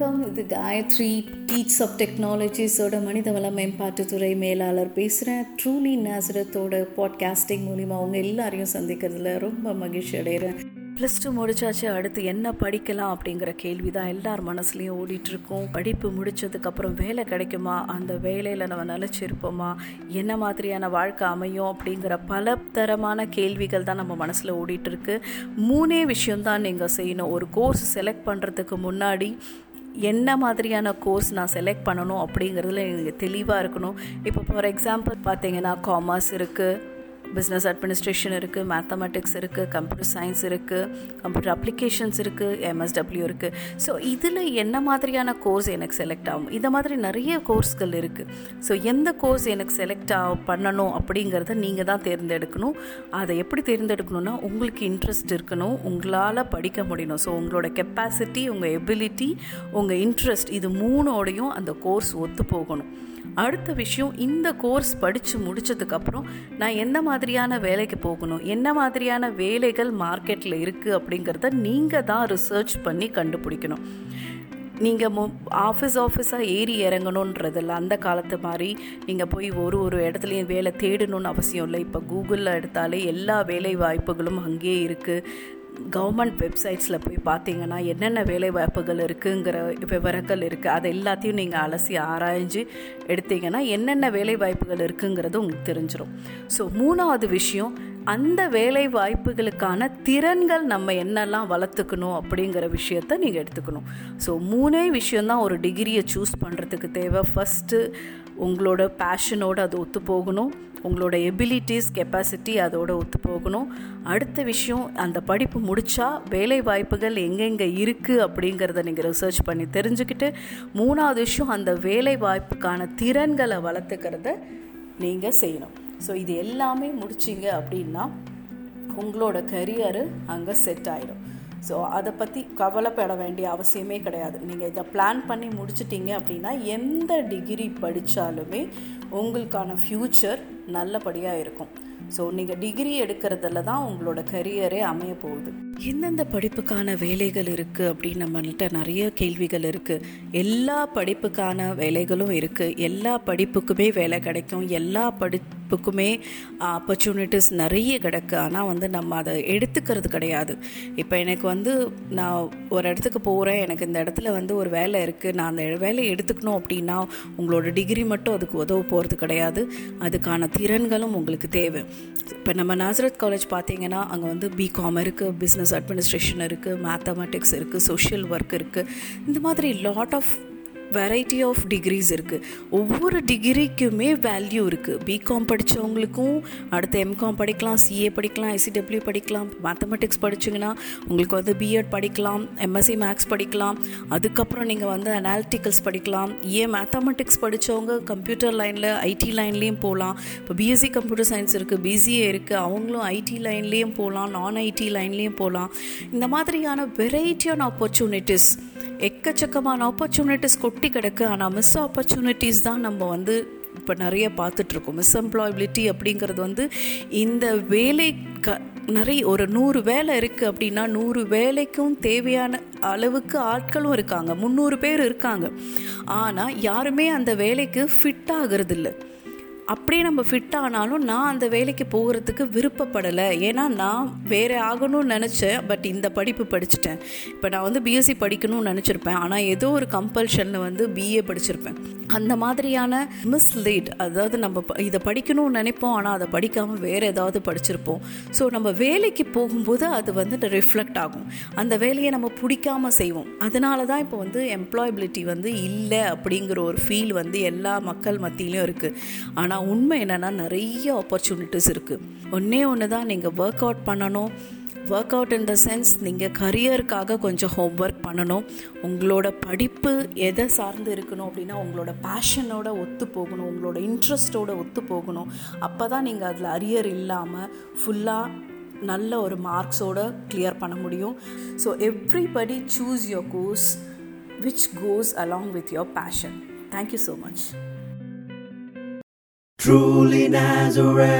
வணக்கம். இது Gayatri teach of டெக்னாலஜிஸோட மனிதவள மேம்பாட்டுத்துறை மேலாளர் பேசுகிறேன் ட்ரூலி நேசரத்தோட பாட்காஸ்டிங் மூலிமா அவங்க எல்லாரையும் சந்திக்கிறதுல ரொம்ப மகிழ்ச்சி அடைகிறேன் ப்ளஸ் டூ முடிச்சாச்சு அடுத்து என்ன படிக்கலாம் அப்படிங்கிற கேள்வி தான் எல்லார் மனசுலையும் ஓடிட்டுருக்கோம். படிப்பு முடித்ததுக்கப்புறம் வேலை கிடைக்குமா? அந்த வேலையில் நம்ம நிலச்சிருப்போமா? என்ன மாதிரியான வாழ்க்கை அமையும் அப்படிங்கிற பல தரமான கேள்விகள் தான் நம்ம மனசில் ஓடிட்டுருக்கு. மூணே விஷயம்தான் நீங்கள் செய்யணும். ஒரு கோர்ஸ் செலக்ட் பண்ணுறதுக்கு முன்னாடி என்ன மாதிரியான கோர்ஸ் நான் செலக்ட் பண்ணணும் அப்படிங்கிறதுல எனக்கு தெளிவாக இருக்கணும். இப்போ ஃபார் எக்ஸாம்பிள் பார்த்தீங்கன்னா காமர்ஸ் இருக்குது பிஸ்னஸ் அட்மினிஸ்ட்ரேஷன் இருக்குது மேத்தமெட்டிக்ஸ் இருக்குது கம்ப்யூட்டர் சயின்ஸ் இருக்குது கம்ப்யூட்டர் அப்ளிகேஷன்ஸ் இருக்குது எம்எஸ்டபிள்யூ இருக்குது ஸோ இதில் என்ன மாதிரியான கோர்ஸ் எனக்கு செலக்ட் ஆகும்? இந்த மாதிரி நிறைய கோர்ஸ்கள் இருக்குது ஸோ எந்த கோர்ஸ் எனக்கு செலக்ட் ஆ பண்ணணும் அப்படிங்கிறத நீங்கள் தான் தேர்ந்தெடுக்கணும். அதை எப்படி தேர்ந்தெடுக்கணும்னா உங்களுக்கு இன்ட்ரெஸ்ட் இருக்கணும் உங்களால் படிக்க முடியணும். ஸோ உங்களோட கெப்பாசிட்டி உங்கள் எபிலிட்டி உங்கள் இன்ட்ரெஸ்ட் இது மூணோடையும் அந்த கோர்ஸ் ஒத்து போகணும் அடுத்த விஷயம் இந்த கோர்ஸ் படித்து முடித்ததுக்கப்புறம் நான் எந்த மாதிரி மாதிரியான வேலைக்கு போகணும். என்ன மாதிரியான வேலைகள் மார்க்கெட்டில் இருக்குது அப்படிங்கிறத நீங்கள் தான் ரிசர்ச் பண்ணி கண்டுபிடிக்கணும். நீங்கள் மொ ஆஃபீஸ் ஆஃபீஸாக ஏறி இறங்கணுன்றதில்ல அந்த காலத்து மாதிரி நீங்கள் போய் ஒரு ஒரு இடத்துலையும் வேலை தேடணும்னு அவசியம் இல்லை. இப்போ கூகுளில் எடுத்தாலே எல்லா வேலை வாய்ப்புகளும் அங்கேயே இருக்குது கவர்மெண்ட் வெப்சைட்ஸில் போய் பார்த்தீங்கன்னா என்னென்ன வேலை வாய்ப்புகள் இருக்குங்கிற விவரங்கள் இருக்குது அதை எல்லாத்தையும் நீங்கள் அலசி ஆராய்ஞ்சு எடுத்தீங்கன்னா என்னென்ன வேலை வாய்ப்புகள் இருக்குங்கிறது உங்களுக்கு தெரிஞ்சிடும் ஸோ மூணாவது விஷயம் அந்த வேலை வாய்ப்புகளுக்கான திறன்கள் நம்ம என்னெல்லாம் வளர்த்துக்கணும் அப்படிங்கிற விஷயத்த நீங்கள் எடுத்துக்கணும். ஸோ மூணே விஷயந்தான் ஒரு டிகிரியை சூஸ் பண்ணுறதுக்கு தேவை. ஃபஸ்ட்டு உங்களோட பேஷனோடு அது ஒத்து போகணும் உங்களோட எபிலிட்டிஸ் கெப்பாசிட்டி அதோட ஒத்து போகணும் அடுத்த விஷயம் அந்த படிப்பு முடித்தா வேலை வாய்ப்புகள் எங்கெங்கே இருக்குது அப்படிங்கிறத நீங்கள் ரிசர்ச் பண்ணி தெரிஞ்சுக்கிட்டு மூணாவது விஷயம் அந்த வேலை வாய்ப்புக்கான திறன்களை வளர்த்துக்கிறத நீங்கள் செய்யணும். ஸோ இது எல்லாமே முடிச்சிங்க அப்படின்னா உங்களோட கரியரு அங்கே செட் ஆகிடும் ஸோ அதை பற்றி கவலைப்பட வேண்டிய அவசியமே கிடையாது. நீங்கள் இதை பிளான் பண்ணி முடிச்சிட்டிங்க அப்படின்னா எந்த டிகிரி படித்தாலுமே உங்களுக்கான ஃப்யூச்சர் நல்லபடியாக இருக்கும். ஸோ நீங்கள் டிகிரி எடுக்கிறதுல தான் உங்களோட கரியரே அமைய போகுது. எந்தெந்த படிப்புக்கான வேலைகள் இருக்குது அப்படின்னு நம்மள்கிட்ட நிறைய கேள்விகள் இருக்குது எல்லா படிப்புக்கான வேலைகளும் இருக்குது எல்லா படிப்புக்குமே வேலை கிடைக்கும். எல்லா படிப்புக்குமே ஆப்பர்ச்சுனிட்டிஸ் நிறைய கிடக்கு. ஆனால் வந்து நம்ம அதை எடுத்துக்கிறது கிடையாது. இப்போ எனக்கு வந்து நான் ஒரு இடத்துக்கு போகிறேன் எனக்கு இந்த இடத்துல வந்து ஒரு வேலை இருக்குது நான் அந்த வேலையை எடுத்துக்கணும் அப்படின்னா உங்களோட டிகிரி மட்டும் அதுக்கு உதவ போகிறது கிடையாது. அதுக்கான திறன்களும் உங்களுக்கு தேவை. இப்போ நம்ம நாசரத் காலேஜ் பார்த்தீங்கன்னா அங்கே வந்து பிகாம் இருக்குது பிஸ்னஸ் அட்மினிஸ்ட்ரேஷன் இருக்குது மேத்தமெட்டிக்ஸ் இருக்குது சோஷியல் ஒர்க் இருக்குது இந்த மாதிரி lot of variety of degrees இருக்குது ஒவ்வொரு டிகிரிக்குமே வேல்யூ இருக்குது பிகாம் படித்தவங்களுக்கும் அடுத்து எம்காம் படிக்கலாம் சிஏ படிக்கலாம் எஸ்சிடபிள்யூ படிக்கலாம் மேத்தமெட்டிக்ஸ் படிச்சிங்கன்னா உங்களுக்கு வந்து பிஎட் படிக்கலாம் எம்எஸ்சி மேக்ஸ் படிக்கலாம். அதுக்கப்புறம் நீங்கள் வந்து அனாலிட்டிக்கல்ஸ் படிக்கலாம். ஏன் மேத்தமெட்டிக்ஸ் படித்தவங்க கம்ப்யூட்டர் லைனில் ஐடி லைன்லேயும் போகலாம் இப்போ பிஎஸ்சி கம்ப்யூட்டர் சயின்ஸ் இருக்குது பிசிஏ இருக்குது அவங்களும் ஐடி லைன்லேயும் போகலாம் நான் ஐடி லைன்லேயும் போகலாம் இந்த மாதிரியான வெரைட்டியான ஆப்பர்ச்சுனிட்டிஸ் எக்கச்சக்கமான ஆப்பர்ச்சுனிட்டிஸ் கொட்டி கிடக்கு. ஆனால் மிஸ் ஆப்பர்ச்சுனிட்டிஸ் தான் நம்ம வந்து இப்போ நிறைய பார்த்துட்ருக்கோம். மிஸ் எம்ப்ளாயபிலிட்டி அப்படிங்கிறது வந்து இந்த வேலை க நிறைய ஒரு நூறு வேலை இருக்குது அப்படின்னா நூறு வேலைக்கும் தேவையான அளவுக்கு ஆட்களும் இருக்காங்க. முந்நூறு பேர் இருக்காங்க. ஆனால் யாருமே அந்த வேலைக்கு ஃபிட் ஆகிறது இல்லை அப்படியே நம்ம ஃபிட் ஆனாலும் நான் அந்த வேலைக்கு போகிறதுக்கு விருப்பப்படலை. ஏன்னா நான் வேறு ஆகணும்னு நினச்சேன். பட் இந்த படிப்பு படிச்சுட்டேன். இப்போ நான் வந்து பிஎஸ்சி படிக்கணும்னு நினச்சிருப்பேன். ஆனால் ஏதோ ஒரு கம்பல்ஷனில் வந்து பிஏ படிச்சிருப்பேன். அந்த மாதிரியான மிஸ்லீட் அதாவது நம்ம இதை படிக்கணும்னு நினைப்போம். ஆனால் அதை படிக்காமல் வேறு ஏதாவது படிச்சிருப்போம். ஸோ நம்ம வேலைக்கு போகும்போது அது வந்து ரிஃப்ளெக்ட் ஆகும். அந்த வேலையை நம்ம பிடிக்காம செய்வோம். அதனால தான் இப்போ வந்து எம்ப்ளாயபிலிட்டி வந்து இல்லை அப்படிங்கிற ஒரு ஃபீல் வந்து எல்லா மக்கள் மத்தியிலையும் இருக்குது ஆனால் உண்மை என்னென்னா நிறைய ஆப்பர்ச்சுனிட்டிஸ் இருக்குது ஒன்றே ஒன்று தான் நீங்கள் ஒர்க் அவுட் பண்ணணும் work out in the sense நீங்கள் கரியருக்காக கொஞ்சம் ஹோம் ஒர்க் பண்ணணும். உங்களோட படிப்பு எதை சார்ந்து இருக்கணும் அப்படின்னா உங்களோட பேஷனோட ஒத்து போகணும். உங்களோட இன்ட்ரெஸ்டோட ஒத்து போகணும். அப்போ தான் நீங்கள் அதில் அரியர் இல்லாமல் ஃபுல்லாக நல்ல ஒரு மார்க்ஸோட கிளியர் பண்ண முடியும். So everybody choose your course which goes along with your passion thank you so much truly Nazareth.